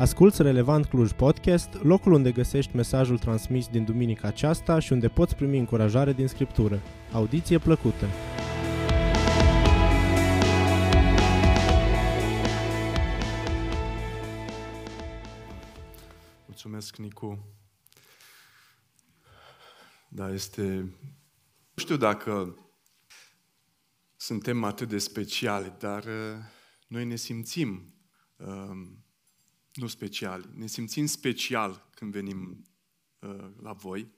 Asculți Relevant Cluj Podcast, locul unde găsești mesajul transmis din duminica aceasta și unde poți primi încurajare din Scriptură. Audiție plăcută! Mulțumesc, Nicu. Da, este... Nu știu dacă suntem atât de speciali, dar uh, noi ne simțim um, nu speciali, ne simțim special când venim uh, la voi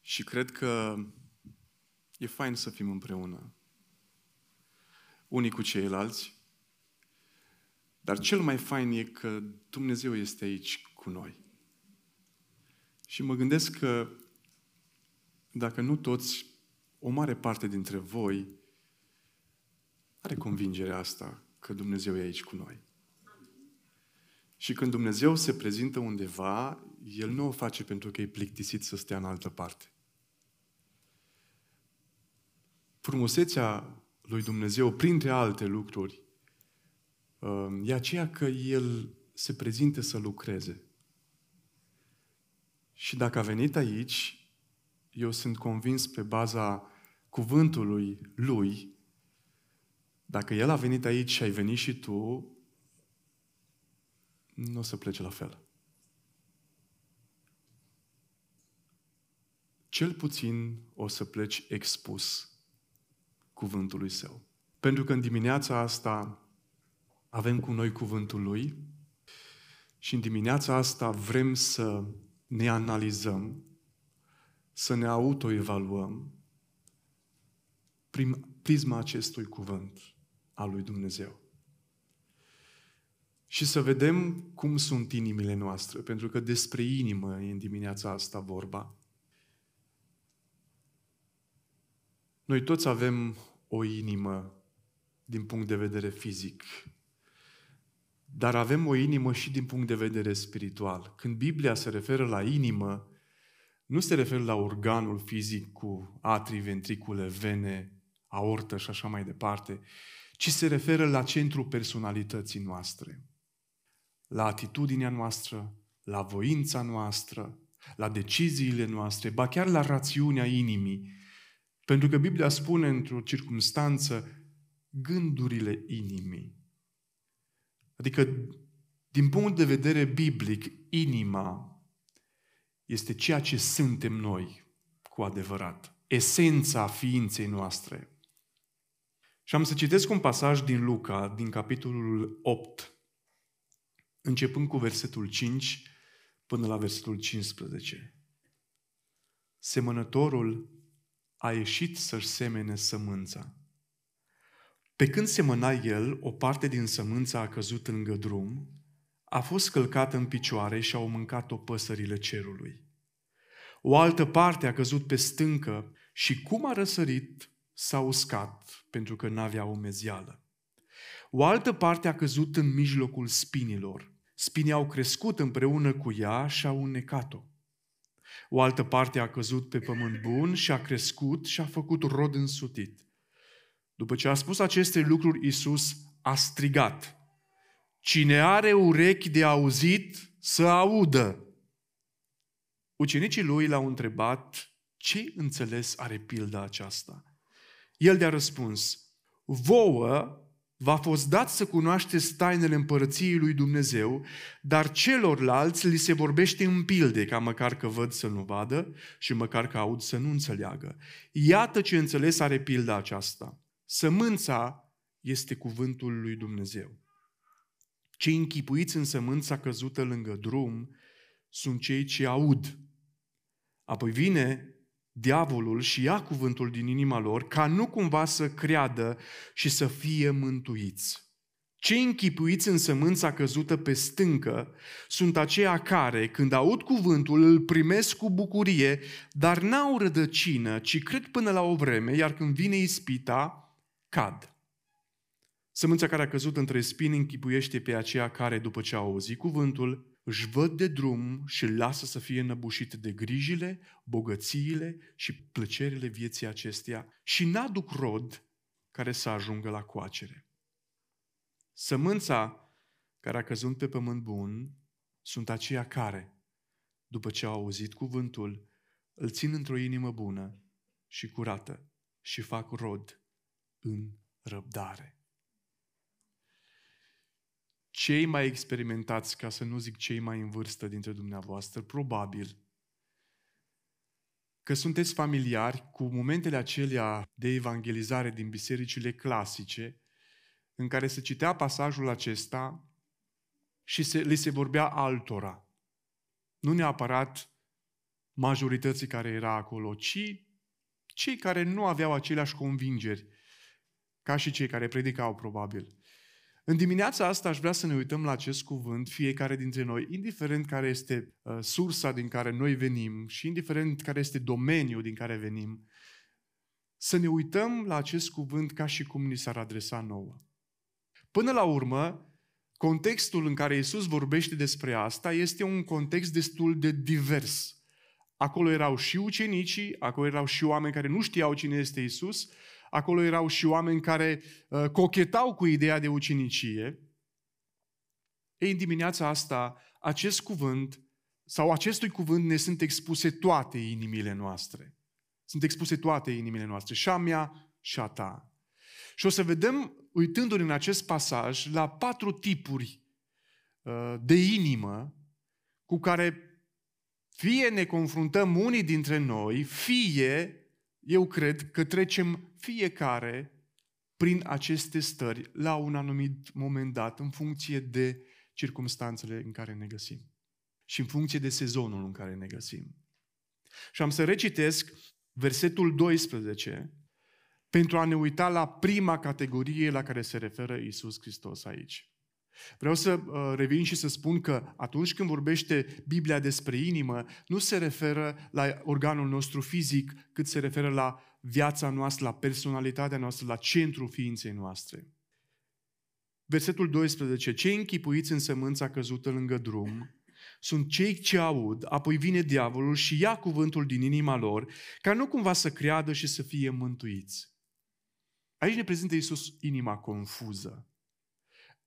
și cred că e fain să fim împreună, unii cu ceilalți, dar cel mai fain e că Dumnezeu este aici cu noi. Și mă gândesc că dacă nu toți, o mare parte dintre voi are convingerea asta că Dumnezeu e aici cu noi. Și când Dumnezeu se prezintă undeva, El nu o face pentru că e plictisit să stea în altă parte. Frumusețea lui Dumnezeu, printre alte lucruri, um, e aceea că El se prezinte să lucreze. Și dacă a venit aici, eu sunt convins pe baza cuvântului Lui, dacă El a venit aici și ai venit și tu, nu o să plece la fel. Cel puțin o să pleci expus cuvântului său. Pentru că în dimineața asta avem cu noi cuvântul lui și în dimineața asta vrem să ne analizăm, să ne autoevaluăm prin prisma acestui cuvânt al lui Dumnezeu și să vedem cum sunt inimile noastre, pentru că despre inimă e în dimineața asta vorba. Noi toți avem o inimă din punct de vedere fizic, dar avem o inimă și din punct de vedere spiritual. Când Biblia se referă la inimă, nu se referă la organul fizic cu atrii, ventricule, vene, aortă și așa mai departe, ci se referă la centrul personalității noastre la atitudinea noastră, la voința noastră, la deciziile noastre, ba chiar la rațiunea inimii. Pentru că Biblia spune într-o circunstanță gândurile inimii. Adică, din punct de vedere biblic, inima este ceea ce suntem noi cu adevărat. Esența ființei noastre. Și am să citesc un pasaj din Luca, din capitolul 8, începând cu versetul 5 până la versetul 15. Semănătorul a ieșit să-și semene sămânța. Pe când semăna el, o parte din sămânța a căzut în drum, a fost călcată în picioare și au mâncat-o păsările cerului. O altă parte a căzut pe stâncă și cum a răsărit, s-a uscat pentru că n-avea umezială. O altă parte a căzut în mijlocul spinilor Spinii au crescut împreună cu ea și au înnecat-o. O altă parte a căzut pe pământ bun și a crescut și a făcut rod însutit. După ce a spus aceste lucruri, Isus a strigat. Cine are urechi de auzit, să audă. Ucenicii lui l-au întrebat ce înțeles are pilda aceasta. El de-a răspuns, vouă V-a fost dat să cunoașteți tainele împărăției lui Dumnezeu, dar celorlalți li se vorbește în pilde, ca măcar că văd să nu vadă și măcar că aud să nu înțeleagă. Iată ce înțeles are pilda aceasta. Sămânța este cuvântul lui Dumnezeu. Cei închipuiți în sămânța căzută lângă drum sunt cei ce aud. Apoi vine diavolul și ia cuvântul din inima lor ca nu cumva să creadă și să fie mântuiți. Cei închipuiți în sămânța căzută pe stâncă sunt aceia care, când aud cuvântul, îl primesc cu bucurie, dar n-au rădăcină, ci cred până la o vreme, iar când vine ispita, cad. Sămânța care a căzut între spini închipuiește pe aceea care, după ce au auzit cuvântul, își văd de drum și îl lasă să fie înăbușit de grijile, bogățiile și plăcerile vieții acesteia și n-aduc rod care să ajungă la coacere. Sămânța care a căzut pe pământ bun sunt aceia care, după ce au auzit cuvântul, îl țin într-o inimă bună și curată și fac rod în răbdare. Cei mai experimentați, ca să nu zic cei mai în vârstă dintre dumneavoastră, probabil că sunteți familiari cu momentele acelea de evangelizare din bisericile clasice, în care se citea pasajul acesta și se, li se vorbea altora. Nu neapărat majorității care era acolo, ci cei care nu aveau aceleași convingeri, ca și cei care predicau, probabil. În dimineața asta aș vrea să ne uităm la acest cuvânt, fiecare dintre noi, indiferent care este uh, sursa din care noi venim și indiferent care este domeniul din care venim, să ne uităm la acest cuvânt ca și cum ni s-ar adresa nouă. Până la urmă, contextul în care Isus vorbește despre asta este un context destul de divers. Acolo erau și ucenicii, acolo erau și oameni care nu știau cine este Isus, acolo erau și oameni care uh, cochetau cu ideea de ucenicie. Ei, în dimineața asta, acest cuvânt sau acestui cuvânt ne sunt expuse toate inimile noastre. Sunt expuse toate inimile noastre, și a mea și a ta. Și o să vedem, uitându-ne în acest pasaj, la patru tipuri uh, de inimă cu care fie ne confruntăm unii dintre noi, fie eu cred că trecem fiecare prin aceste stări la un anumit moment dat, în funcție de circumstanțele în care ne găsim și în funcție de sezonul în care ne găsim. Și am să recitesc versetul 12 pentru a ne uita la prima categorie la care se referă Isus Hristos aici. Vreau să uh, revin și să spun că atunci când vorbește Biblia despre inimă, nu se referă la organul nostru fizic, cât se referă la viața noastră, la personalitatea noastră, la centrul ființei noastre. Versetul 12. Cei închipuiți în sămânța căzută lângă drum sunt cei ce aud, apoi vine diavolul și ia cuvântul din inima lor, ca nu cumva să creadă și să fie mântuiți. Aici ne prezintă Iisus inima confuză.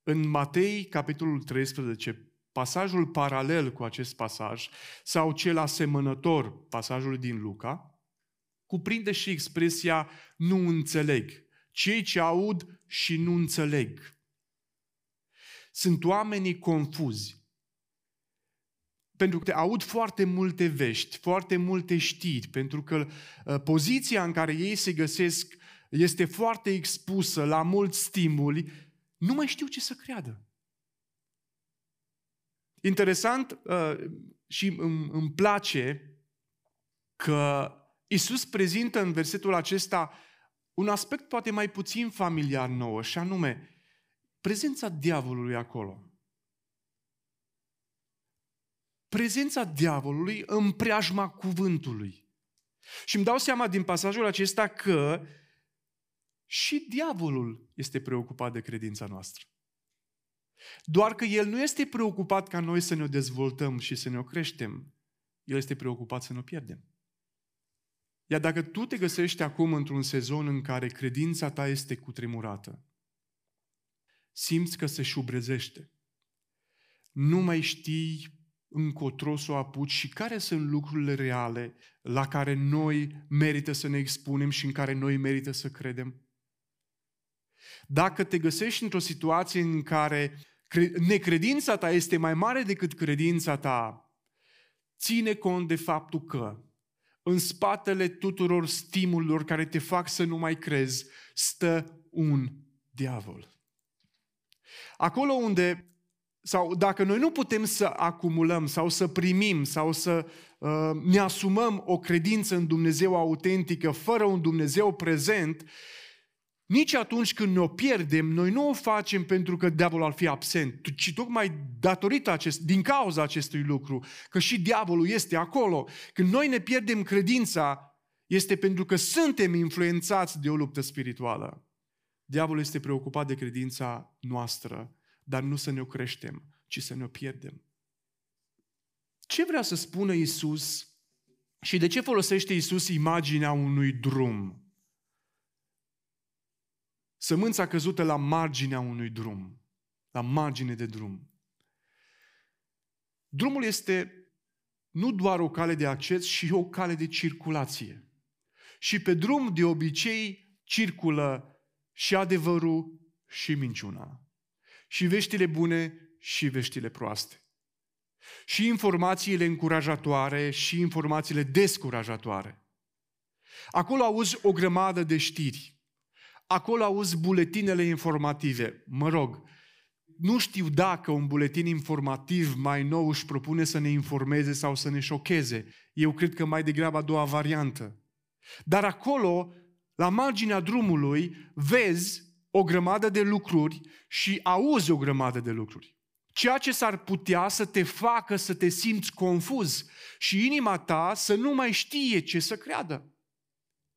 În Matei, capitolul 13, pasajul paralel cu acest pasaj, sau cel asemănător, pasajul din Luca, cuprinde și expresia nu înțeleg. Cei ce aud și nu înțeleg. Sunt oamenii confuzi. Pentru că aud foarte multe vești, foarte multe știri, pentru că uh, poziția în care ei se găsesc este foarte expusă la mulți stimuli nu mai știu ce să creadă. Interesant uh, și îmi, îmi place că Isus prezintă în versetul acesta un aspect poate mai puțin familiar nouă, și anume prezența diavolului acolo. Prezența diavolului în preajma cuvântului. Și îmi dau seama din pasajul acesta că și diavolul este preocupat de credința noastră. Doar că el nu este preocupat ca noi să ne o dezvoltăm și să ne o creștem. El este preocupat să ne o pierdem. Iar dacă tu te găsești acum într-un sezon în care credința ta este cutremurată, simți că se șubrezește, nu mai știi încotro să o apuci și care sunt lucrurile reale la care noi merită să ne expunem și în care noi merită să credem, dacă te găsești într-o situație în care necredința ta este mai mare decât credința ta, ține cont de faptul că în spatele tuturor stimulilor care te fac să nu mai crezi, stă un diavol. Acolo unde, sau dacă noi nu putem să acumulăm sau să primim sau să uh, ne asumăm o credință în Dumnezeu autentică fără un Dumnezeu prezent, nici atunci când ne-o pierdem, noi nu o facem pentru că diavolul ar fi absent, ci tocmai datorită acest, din cauza acestui lucru, că și diavolul este acolo. Când noi ne pierdem credința, este pentru că suntem influențați de o luptă spirituală. Diavolul este preocupat de credința noastră, dar nu să ne-o creștem, ci să ne-o pierdem. Ce vrea să spună Isus și de ce folosește Isus imaginea unui drum? Sămânța căzută la marginea unui drum, la margine de drum. Drumul este nu doar o cale de acces, și o cale de circulație. Și pe drum, de obicei, circulă și adevărul și minciuna. Și veștile bune și veștile proaste. Și informațiile încurajatoare și informațiile descurajatoare. Acolo auzi o grămadă de știri. Acolo auzi buletinele informative. Mă rog, nu știu dacă un buletin informativ mai nou își propune să ne informeze sau să ne șocheze. Eu cred că mai degrabă a doua variantă. Dar acolo, la marginea drumului, vezi o grămadă de lucruri și auzi o grămadă de lucruri. Ceea ce s-ar putea să te facă să te simți confuz și inima ta să nu mai știe ce să creadă.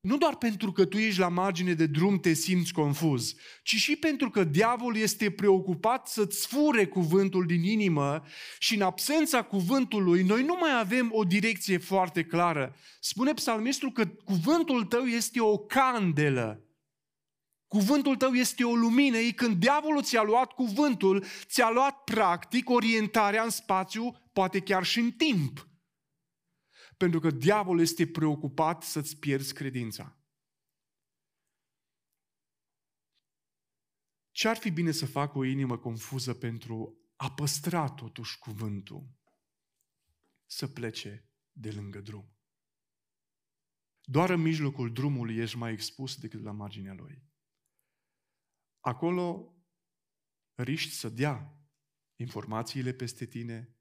Nu doar pentru că tu ești la margine de drum te simți confuz, ci și pentru că diavolul este preocupat să-ți fure cuvântul din inimă și în absența cuvântului noi nu mai avem o direcție foarte clară. Spune psalmistul că cuvântul tău este o candelă. Cuvântul tău este o lumină. Ei, când diavolul ți-a luat cuvântul, ți-a luat practic orientarea în spațiu, poate chiar și în timp. Pentru că diavolul este preocupat să-ți pierzi credința. Ce ar fi bine să fac o inimă confuză pentru a păstra totuși cuvântul? Să plece de lângă drum. Doar în mijlocul drumului ești mai expus decât la marginea lui. Acolo riști să dea informațiile peste tine,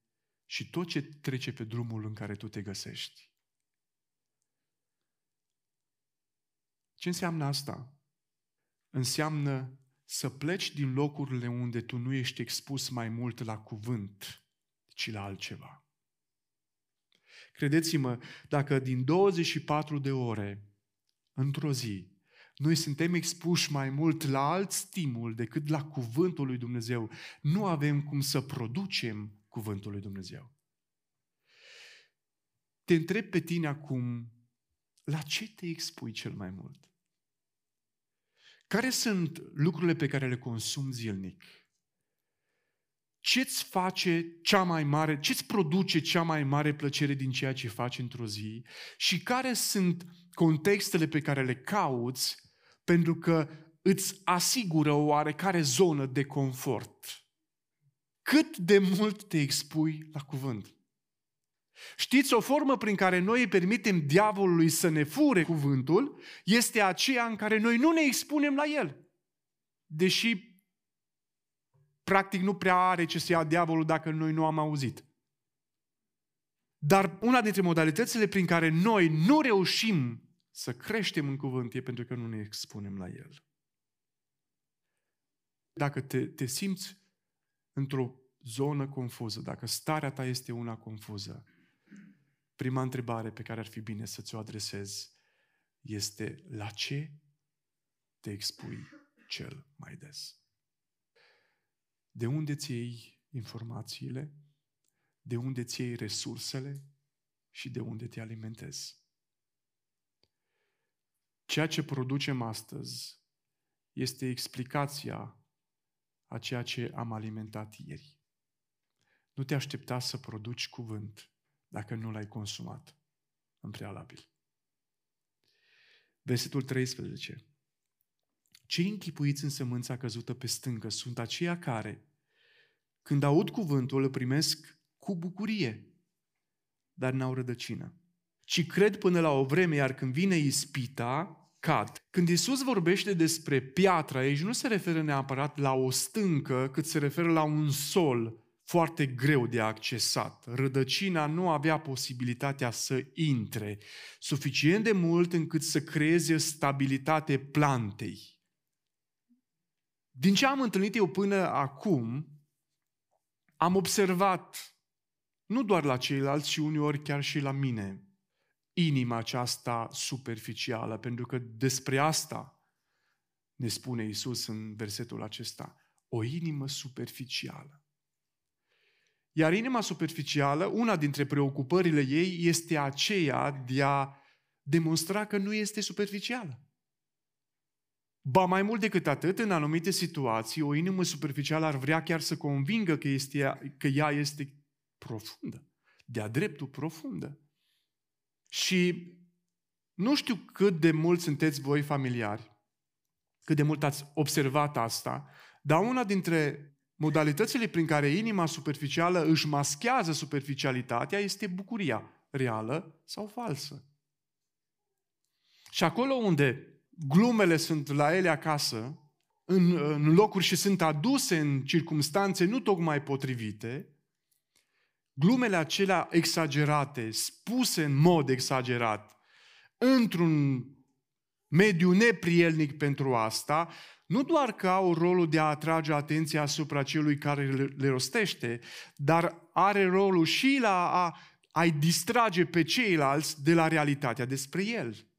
și tot ce trece pe drumul în care tu te găsești. Ce înseamnă asta? Înseamnă să pleci din locurile unde tu nu ești expus mai mult la cuvânt, ci la altceva. Credeți-mă, dacă din 24 de ore, într-o zi, noi suntem expuși mai mult la alt stimul decât la cuvântul lui Dumnezeu, nu avem cum să producem cuvântul lui Dumnezeu. Te întreb pe tine acum, la ce te expui cel mai mult? Care sunt lucrurile pe care le consumi zilnic? Ce-ți face cea mai mare, ce-ți produce cea mai mare plăcere din ceea ce faci într-o zi? Și care sunt contextele pe care le cauți pentru că îți asigură o oarecare zonă de confort? Cât de mult te expui la cuvânt. Știți, o formă prin care noi îi permitem diavolului să ne fure cuvântul este aceea în care noi nu ne expunem la el. Deși, practic, nu prea are ce să ia diavolul dacă noi nu am auzit. Dar una dintre modalitățile prin care noi nu reușim să creștem în cuvânt e pentru că nu ne expunem la el. Dacă te, te simți într-o zonă confuză, dacă starea ta este una confuză, prima întrebare pe care ar fi bine să ți-o adresezi este la ce te expui cel mai des? De unde ți iei informațiile? De unde ți iei resursele? Și de unde te alimentezi? Ceea ce producem astăzi este explicația a ceea ce am alimentat ieri. Nu te aștepta să produci cuvânt dacă nu l-ai consumat în prealabil. Versetul 13. Cei închipuiți în sămânța căzută pe stâncă sunt aceia care, când aud cuvântul, îl primesc cu bucurie, dar n-au rădăcină. Ci cred până la o vreme, iar când vine ispita, cad. Când Isus vorbește despre piatra aici, nu se referă neapărat la o stâncă, cât se referă la un sol foarte greu de accesat. Rădăcina nu avea posibilitatea să intre suficient de mult încât să creeze stabilitate plantei. Din ce am întâlnit eu până acum, am observat, nu doar la ceilalți, ci uneori chiar și la mine, inima aceasta superficială, pentru că despre asta ne spune Isus în versetul acesta. O inimă superficială. Iar inima superficială, una dintre preocupările ei este aceea de a demonstra că nu este superficială. Ba mai mult decât atât, în anumite situații, o inimă superficială ar vrea chiar să convingă că, este, că ea este profundă. De-a dreptul profundă. Și nu știu cât de mult sunteți voi familiari, cât de mult ați observat asta, dar una dintre modalitățile prin care inima superficială își maschează superficialitatea este bucuria reală sau falsă. Și acolo unde glumele sunt la ele acasă, în, în locuri și sunt aduse în circumstanțe nu tocmai potrivite, glumele acelea exagerate, spuse în mod exagerat, într-un mediu neprielnic pentru asta, nu doar că au rolul de a atrage atenția asupra celui care le rostește, dar are rolul și la a, a-i distrage pe ceilalți de la realitatea despre el.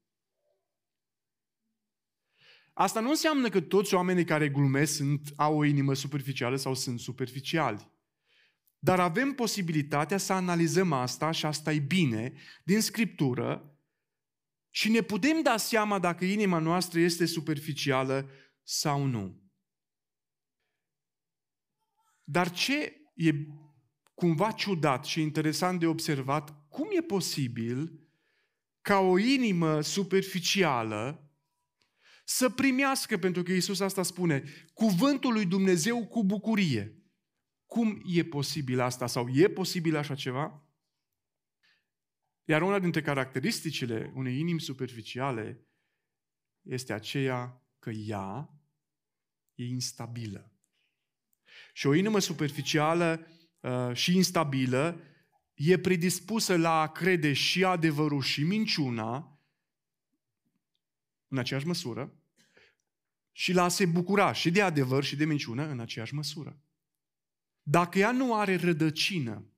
Asta nu înseamnă că toți oamenii care glumesc sunt, au o inimă superficială sau sunt superficiali. Dar avem posibilitatea să analizăm asta și asta e bine din Scriptură și ne putem da seama dacă inima noastră este superficială sau nu. Dar ce e cumva ciudat și interesant de observat, cum e posibil ca o inimă superficială să primească, pentru că Iisus asta spune, cuvântul lui Dumnezeu cu bucurie. Cum e posibil asta sau e posibil așa ceva? Iar una dintre caracteristicile unei inimi superficiale este aceea că ea e instabilă. Și o inimă superficială uh, și instabilă e predispusă la a crede și adevărul și minciuna în aceeași măsură și la a se bucura și de adevăr și de minciună în aceeași măsură. Dacă ea nu are rădăcină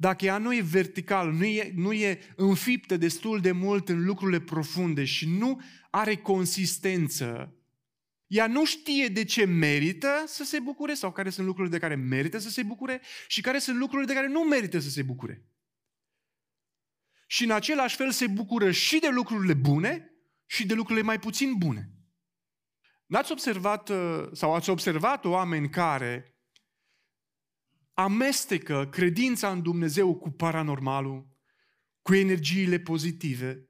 dacă ea nu e vertical, nu e, nu e înfiptă destul de mult în lucrurile profunde și nu are consistență, ea nu știe de ce merită să se bucure sau care sunt lucrurile de care merită să se bucure și care sunt lucrurile de care nu merită să se bucure. Și în același fel se bucură și de lucrurile bune și de lucrurile mai puțin bune. N-ați observat uh, sau ați observat oameni care amestecă credința în Dumnezeu cu paranormalul, cu energiile pozitive.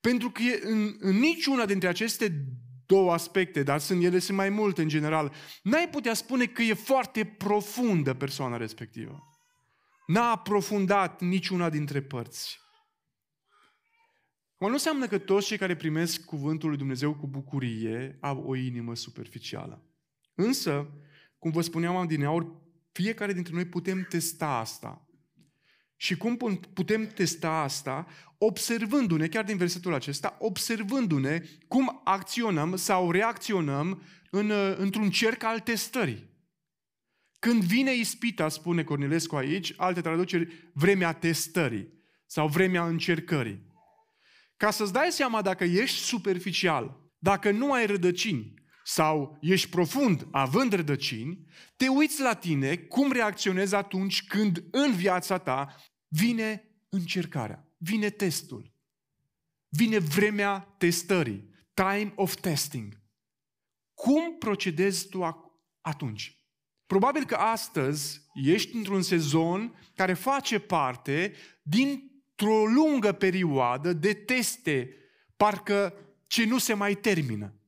Pentru că în, în niciuna dintre aceste două aspecte, dar sunt, ele sunt mai multe în general, n-ai putea spune că e foarte profundă persoana respectivă. N-a aprofundat niciuna dintre părți. Acum nu înseamnă că toți cei care primesc cuvântul lui Dumnezeu cu bucurie au o inimă superficială. Însă, cum vă spuneam adineauri, fiecare dintre noi putem testa asta. Și cum putem testa asta? Observându-ne, chiar din versetul acesta, observându-ne cum acționăm sau reacționăm în, într-un cerc al testării. Când vine ispita, spune Cornilescu aici, alte traduceri, vremea testării sau vremea încercării. Ca să-ți dai seama dacă ești superficial, dacă nu ai rădăcini, sau ești profund având rădăcini, te uiți la tine cum reacționezi atunci când în viața ta vine încercarea, vine testul, vine vremea testării, time of testing. Cum procedezi tu atunci? Probabil că astăzi ești într-un sezon care face parte dintr-o lungă perioadă de teste, parcă ce nu se mai termină.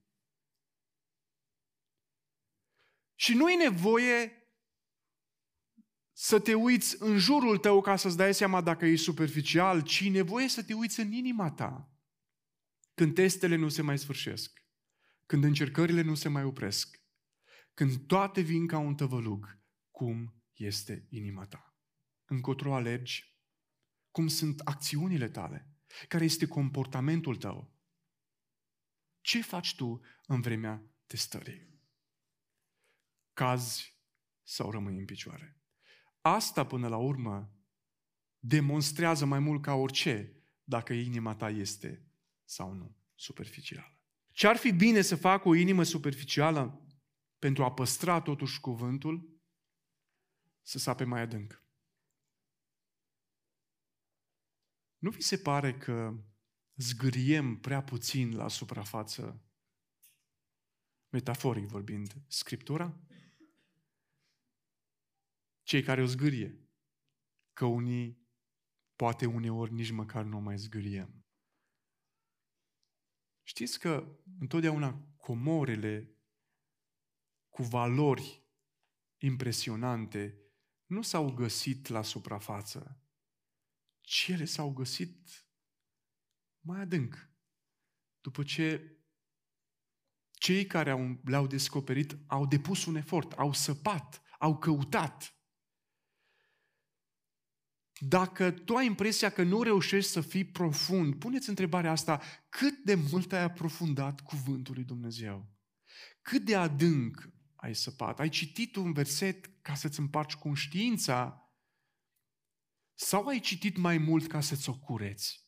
Și nu e nevoie să te uiți în jurul tău ca să-ți dai seama dacă e superficial, ci e nevoie să te uiți în inima ta. Când testele nu se mai sfârșesc, când încercările nu se mai opresc, când toate vin ca un tăvălug, cum este inima ta? Încotro alergi? Cum sunt acțiunile tale? Care este comportamentul tău? Ce faci tu în vremea testării? Cazi sau rămâi în picioare. Asta, până la urmă, demonstrează mai mult ca orice dacă inima ta este sau nu superficială. Ce ar fi bine să fac o inimă superficială pentru a păstra totuși cuvântul? Să sape mai adânc. Nu vi se pare că zgâriem prea puțin la suprafață, metaforic vorbind, Scriptura? Cei care o zgârie. Că unii, poate uneori, nici măcar nu o mai zgâriem. Știți că întotdeauna comorele cu valori impresionante nu s-au găsit la suprafață, ci ele s-au găsit mai adânc. După ce cei care au, le-au descoperit au depus un efort, au săpat, au căutat. Dacă tu ai impresia că nu reușești să fii profund, puneți întrebarea asta, cât de mult ai aprofundat cuvântul lui Dumnezeu? Cât de adânc ai săpat? Ai citit un verset ca să-ți împarci conștiința sau ai citit mai mult ca să-ți o cureți?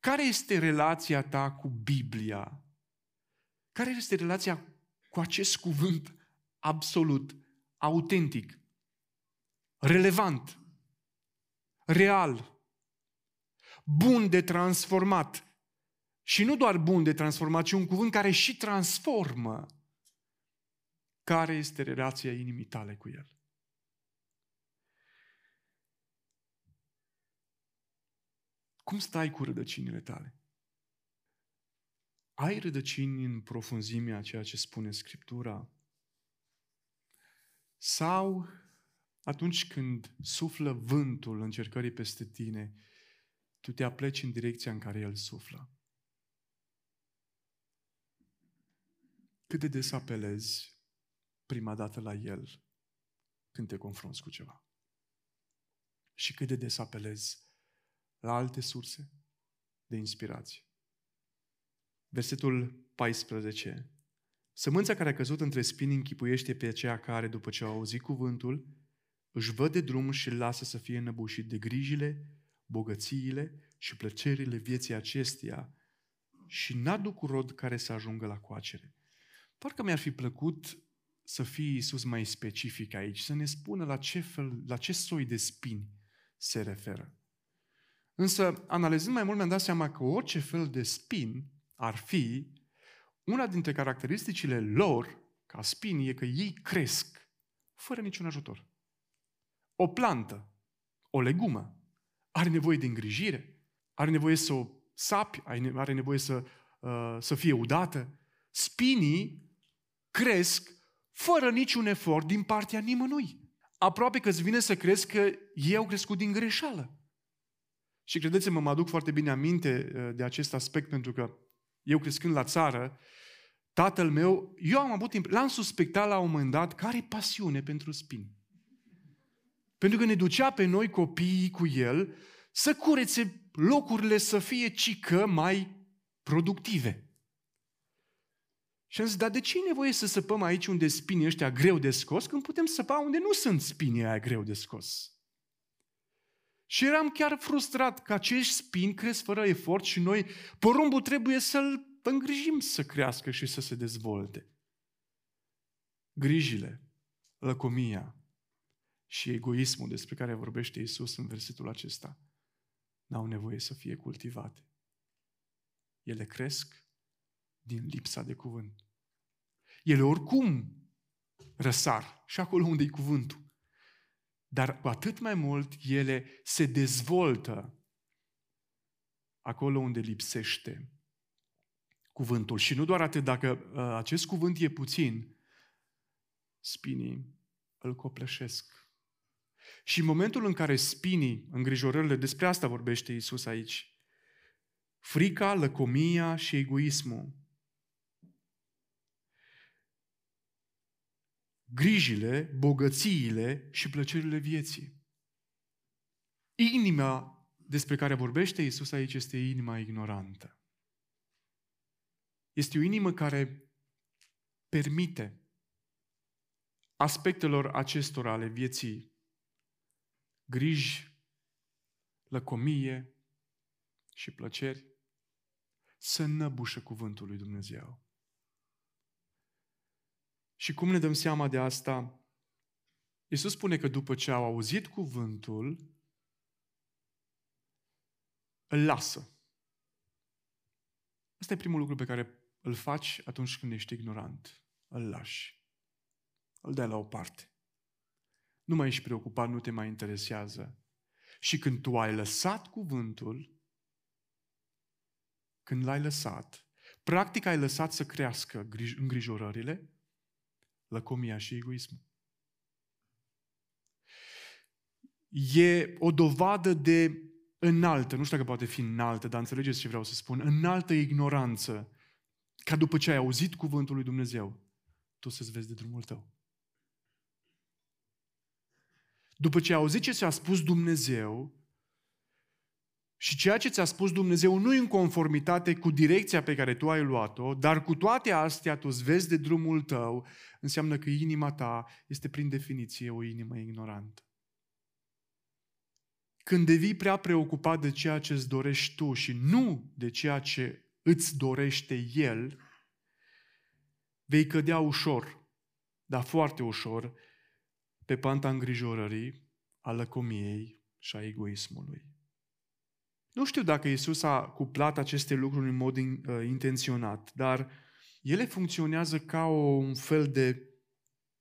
Care este relația ta cu Biblia? Care este relația cu acest cuvânt absolut, autentic, relevant, real, bun de transformat? Și nu doar bun de transformat, ci un cuvânt care și transformă. Care este relația inimii tale cu el? Cum stai cu rădăcinile tale? Ai rădăcini în profunzimea ceea ce spune Scriptura? Sau atunci când suflă vântul încercării peste tine, tu te apleci în direcția în care el suflă? Cât de des apelezi prima dată la el când te confrunți cu ceva? Și cât de des apelezi la alte surse de inspirație. Versetul 14. Sămânța care a căzut între spini închipuiește pe aceea care, după ce au auzit cuvântul, își văd de drum și îl lasă să fie înăbușit de grijile, bogățiile și plăcerile vieții acesteia și n-aduc rod care să ajungă la coacere. Parcă mi-ar fi plăcut să fie Iisus mai specific aici, să ne spună la ce, fel, la ce soi de spini se referă. Însă, analizând mai mult, mi-am dat seama că orice fel de spin ar fi, una dintre caracteristicile lor, ca spini, e că ei cresc fără niciun ajutor. O plantă, o legumă, are nevoie de îngrijire, are nevoie să o sapi, are nevoie să, uh, să fie udată. Spinii cresc fără niciun efort din partea nimănui. Aproape că îți vine să crezi că ei au crescut din greșeală. Și credeți-mă, mă aduc foarte bine aminte uh, de acest aspect, pentru că eu crescând la țară, tatăl meu, eu am avut, l-am suspectat la un moment dat că are pasiune pentru spini. Pentru că ne ducea pe noi copiii cu el să curețe locurile să fie cică mai productive. Și am zis, dar de ce e nevoie să săpăm aici unde spinii ăștia greu de scos, când putem săpa unde nu sunt spinii aia greu de scos? Și eram chiar frustrat că acești spini cresc fără efort și noi, porumbul, trebuie să-l îngrijim să crească și să se dezvolte. Grijile, lăcomia și egoismul despre care vorbește Isus în versetul acesta n-au nevoie să fie cultivate. Ele cresc din lipsa de cuvânt. Ele oricum răsar și acolo unde e cuvântul. Dar cu atât mai mult ele se dezvoltă acolo unde lipsește cuvântul. Și nu doar atât, dacă uh, acest cuvânt e puțin, spinii îl copleșesc. Și în momentul în care spinii, îngrijorările, despre asta vorbește Isus aici, frica, lăcomia și egoismul, grijile, bogățiile și plăcerile vieții. Inima despre care vorbește Isus aici este inima ignorantă. Este o inimă care permite aspectelor acestora ale vieții griji, lăcomie și plăceri să năbușă cuvântul lui Dumnezeu. Și cum ne dăm seama de asta? Iisus spune că după ce au auzit cuvântul, îl lasă. Asta e primul lucru pe care îl faci atunci când ești ignorant. Îl lași. îl dai la o parte. Nu mai ești preocupat, nu te mai interesează. Și când tu ai lăsat cuvântul, când l-ai lăsat, practic ai lăsat să crească îngrijorările, lăcomia și egoismul. E o dovadă de înaltă, nu știu dacă poate fi înaltă, dar înțelegeți ce vreau să spun, înaltă ignoranță, ca după ce ai auzit cuvântul lui Dumnezeu, tu să-ți vezi de drumul tău. După ce ai auzit ce ți-a spus Dumnezeu și ceea ce ți-a spus Dumnezeu nu e în conformitate cu direcția pe care tu ai luat-o, dar cu toate astea tu îți vezi de drumul tău, înseamnă că inima ta este prin definiție o inimă ignorantă. Când devii prea preocupat de ceea ce îți dorești tu și nu de ceea ce îți dorește El, vei cădea ușor, dar foarte ușor, pe panta îngrijorării, a lăcomiei și a egoismului. Nu știu dacă Isus a cuplat aceste lucruri în mod in, uh, intenționat, dar ele funcționează ca o, un fel de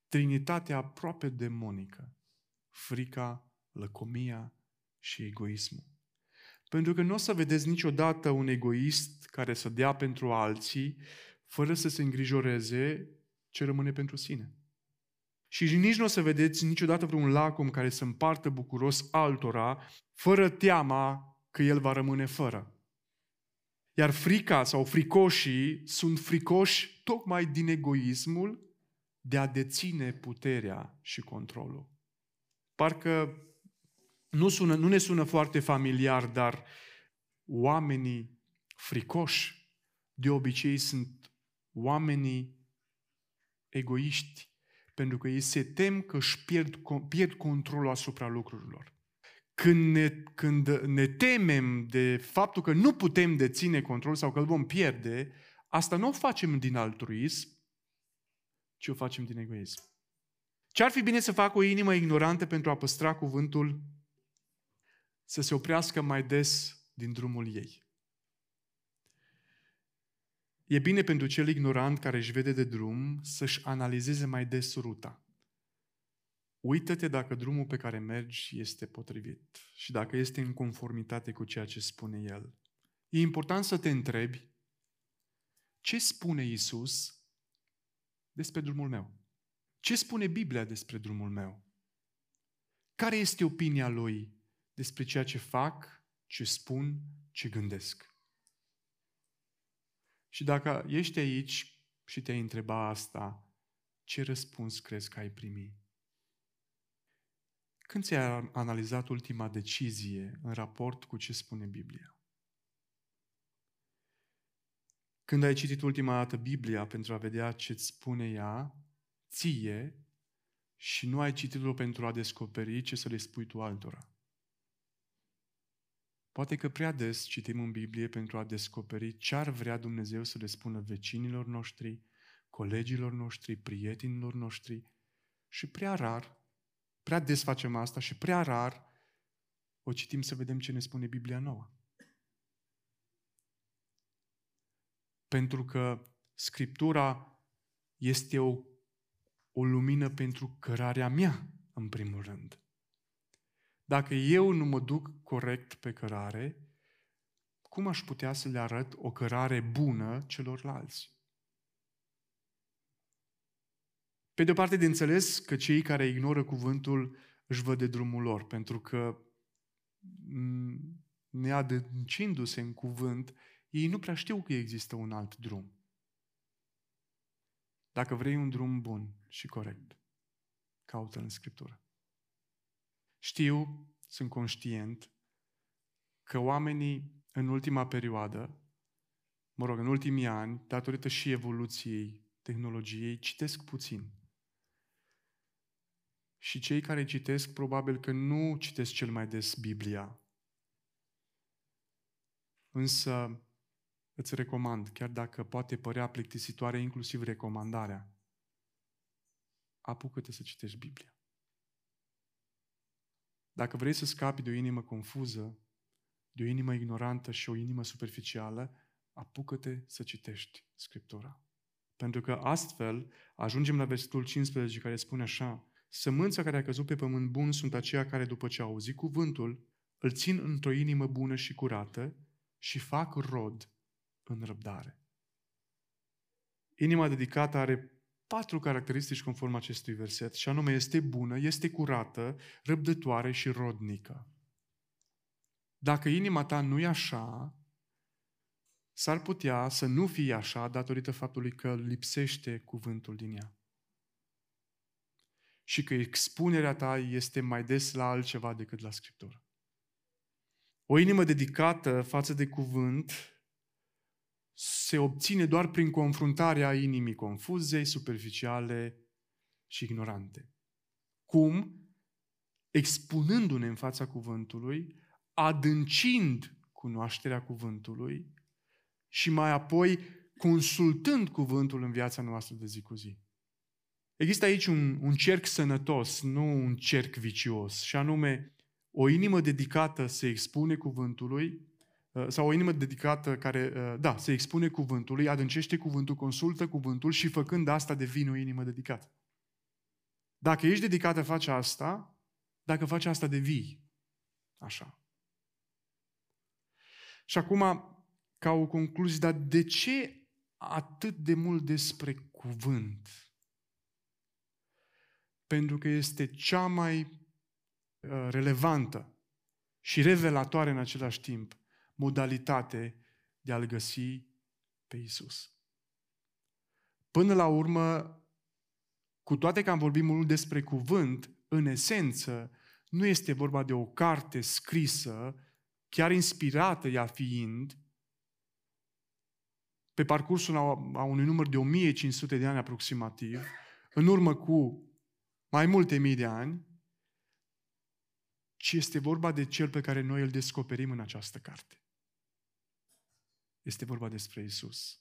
trinitate aproape demonică. Frica, lăcomia și egoismul. Pentru că nu o să vedeți niciodată un egoist care să dea pentru alții fără să se îngrijoreze ce rămâne pentru sine. Și nici nu o să vedeți niciodată vreun lacom care să împartă bucuros altora, fără teama că el va rămâne fără. Iar frica sau fricoșii sunt fricoși tocmai din egoismul de a deține puterea și controlul. Parcă nu, sună, nu ne sună foarte familiar, dar oamenii fricoși de obicei sunt oamenii egoiști, pentru că ei se tem că își pierd, pierd controlul asupra lucrurilor. Când ne, când ne temem de faptul că nu putem deține control sau că îl vom pierde, asta nu o facem din altruism, ci o facem din egoism. Ce ar fi bine să facă o inimă ignorantă pentru a păstra cuvântul? Să se oprească mai des din drumul ei. E bine pentru cel ignorant care își vede de drum să-și analizeze mai des ruta. Uită-te dacă drumul pe care mergi este potrivit și dacă este în conformitate cu ceea ce spune El. E important să te întrebi ce spune Isus despre drumul meu? Ce spune Biblia despre drumul meu? Care este opinia Lui despre ceea ce fac, ce spun, ce gândesc? Și dacă ești aici și te-ai întreba asta, ce răspuns crezi că ai primi? Când ți-ai analizat ultima decizie în raport cu ce spune Biblia? Când ai citit ultima dată Biblia pentru a vedea ce îți spune ea, ție, și nu ai citit-o pentru a descoperi ce să le spui tu altora. Poate că prea des citim în Biblie pentru a descoperi ce ar vrea Dumnezeu să le spună vecinilor noștri, colegilor noștri, prietenilor noștri și prea rar, prea des facem asta și prea rar o citim să vedem ce ne spune Biblia nouă. Pentru că Scriptura este o, o lumină pentru cărarea mea, în primul rând. Dacă eu nu mă duc corect pe cărare, cum aș putea să le arăt o cărare bună celorlalți? Pe de o parte, de înțeles că cei care ignoră cuvântul își văd de drumul lor, pentru că neadâncindu-se în cuvânt, ei nu prea știu că există un alt drum. Dacă vrei un drum bun și corect, caută în Scriptură. Știu, sunt conștient, că oamenii în ultima perioadă, mă rog, în ultimii ani, datorită și evoluției tehnologiei, citesc puțin. Și cei care citesc, probabil că nu citesc cel mai des Biblia. Însă îți recomand, chiar dacă poate părea plictisitoare inclusiv recomandarea, apucă-te să citești Biblia. Dacă vrei să scapi de o inimă confuză, de o inimă ignorantă și o inimă superficială, apucă-te să citești Scriptura. Pentru că astfel ajungem la versetul 15 care spune așa, Sămânța care a căzut pe pământ bun sunt aceia care după ce au auzit cuvântul, îl țin într-o inimă bună și curată și fac rod în răbdare. Inima dedicată are patru caracteristici conform acestui verset, și anume este bună, este curată, răbdătoare și rodnică. Dacă inima ta nu e așa, s-ar putea să nu fie așa datorită faptului că lipsește cuvântul din ea. Și că expunerea ta este mai des la altceva decât la Scriptură. O inimă dedicată față de cuvânt se obține doar prin confruntarea inimii confuze, superficiale și ignorante. Cum? Expunându-ne în fața cuvântului, adâncind cunoașterea cuvântului și mai apoi consultând cuvântul în viața noastră de zi cu zi. Există aici un, un cerc sănătos, nu un cerc vicios, și anume o inimă dedicată se expune cuvântului, uh, sau o inimă dedicată care, uh, da, se expune cuvântului, adâncește cuvântul, consultă cuvântul și făcând asta devine o inimă dedicată. Dacă ești dedicată, faci asta, dacă faci asta, devii așa. Și acum, ca o concluzie, dar de ce atât de mult despre cuvânt? Pentru că este cea mai Uh, relevantă și revelatoare în același timp modalitate de a-L găsi pe Isus. Până la urmă, cu toate că am vorbit mult despre cuvânt, în esență, nu este vorba de o carte scrisă, chiar inspirată ea fiind, pe parcursul a unui număr de 1500 de ani aproximativ, în urmă cu mai multe mii de ani, ci este vorba de cel pe care noi îl descoperim în această carte. Este vorba despre Isus.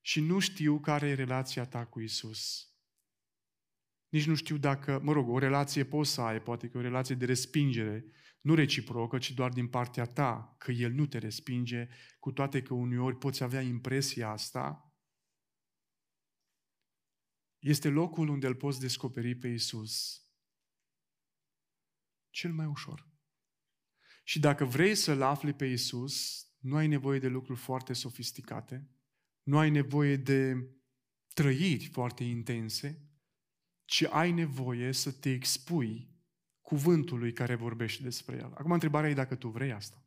Și nu știu care e relația ta cu Isus. Nici nu știu dacă, mă rog, o relație poți să ai, poate că o relație de respingere, nu reciprocă, ci doar din partea ta, că El nu te respinge, cu toate că uneori poți avea impresia asta. Este locul unde îl poți descoperi pe Isus cel mai ușor. Și dacă vrei să-L afli pe Isus, nu ai nevoie de lucruri foarte sofisticate, nu ai nevoie de trăiri foarte intense, ci ai nevoie să te expui cuvântului care vorbește despre el. Acum întrebarea e dacă tu vrei asta.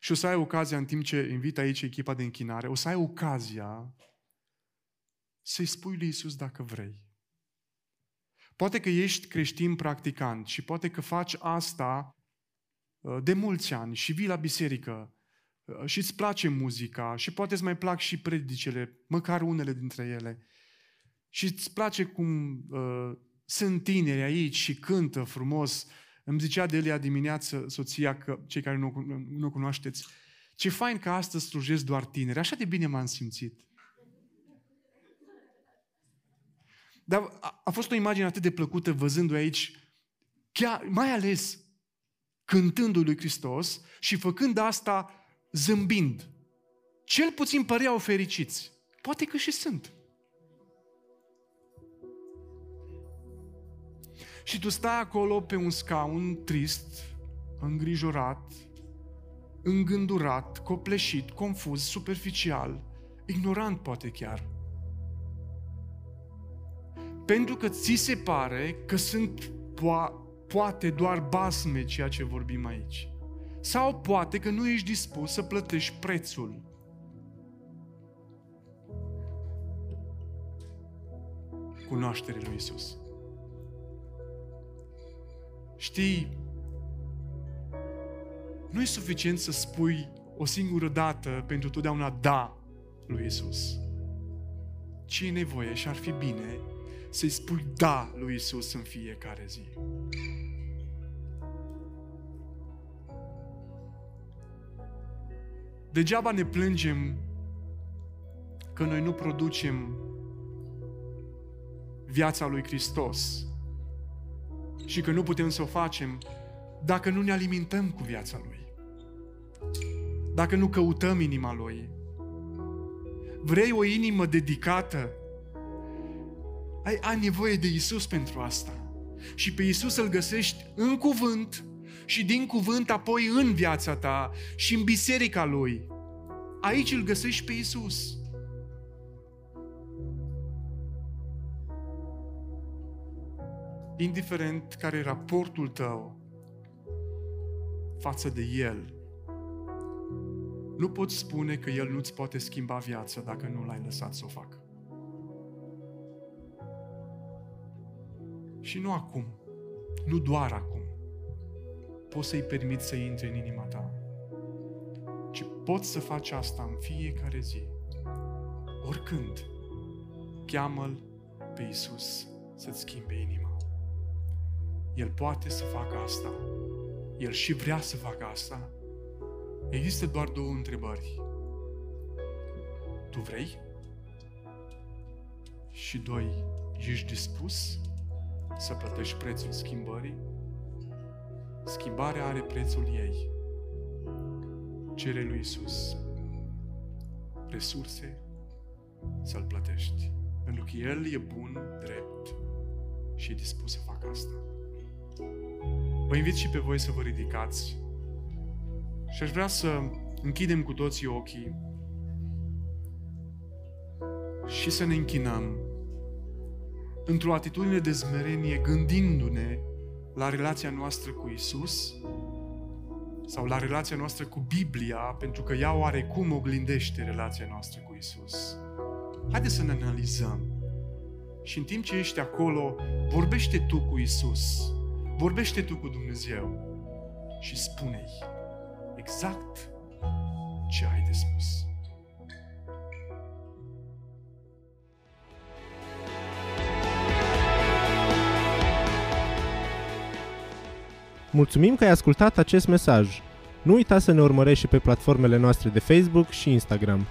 Și o să ai ocazia, în timp ce invit aici echipa de închinare, o să ai ocazia să-i spui lui Isus dacă vrei. Poate că ești creștin practicant și poate că faci asta uh, de mulți ani și vii la biserică uh, și îți place muzica și poate îți mai plac și predicele, măcar unele dintre ele. Și îți place cum uh, sunt tineri aici și cântă frumos. Îmi zicea de Elia dimineață soția, că cei care nu, nu cunoașteți, ce fain că astăzi slujesc doar tineri. Așa de bine m-am simțit. Dar a, a fost o imagine atât de plăcută văzându-i aici, chiar, mai ales cântându-i lui Hristos și făcând asta zâmbind. Cel puțin păreau fericiți. Poate că și sunt. Și tu stai acolo pe un scaun trist, îngrijorat, îngândurat, copleșit, confuz, superficial, ignorant poate chiar. Pentru că ți se pare că sunt po- poate doar basme ceea ce vorbim aici. Sau poate că nu ești dispus să plătești prețul. Cunoașterii lui Isus. Știi, nu e suficient să spui o singură dată pentru totdeauna da lui Isus. Ce e nevoie și ar fi bine să-i spui da lui Isus în fiecare zi. Degeaba ne plângem că noi nu producem viața lui Hristos și că nu putem să o facem dacă nu ne alimentăm cu viața lui. dacă nu căutăm inima Lui. Vrei o inimă dedicată? Ai, ai nevoie de Isus pentru asta. Și pe Isus îl găsești în cuvânt și din cuvânt apoi în viața ta și în biserica Lui. Aici îl găsești pe Isus. Indiferent care e raportul tău față de El, nu poți spune că El nu-ți poate schimba viața dacă nu l-ai lăsat să o facă. Și nu acum, nu doar acum. Poți să-i permiți să intre în inima ta. Ci poți să faci asta în fiecare zi. Oricând. Cheamă-L pe Iisus să-ți schimbe inima. El poate să facă asta. El și vrea să facă asta. Există doar două întrebări. Tu vrei? Și doi, ești dispus să plătești prețul schimbării? Schimbarea are prețul ei. Cere lui Isus resurse să-L plătești. Pentru că El e bun, drept și e dispus să facă asta. Vă invit și pe voi să vă ridicați și aș vrea să închidem cu toții ochii și să ne închinăm într-o atitudine de zmerenie, gândindu-ne la relația noastră cu Isus sau la relația noastră cu Biblia, pentru că ea oarecum oglindește relația noastră cu Isus. Haideți să ne analizăm. Și în timp ce ești acolo, vorbește tu cu Isus. Vorbește tu cu Dumnezeu și spune-i exact ce ai de spus. Mulțumim că ai ascultat acest mesaj. Nu uita să ne urmărești și pe platformele noastre de Facebook și Instagram.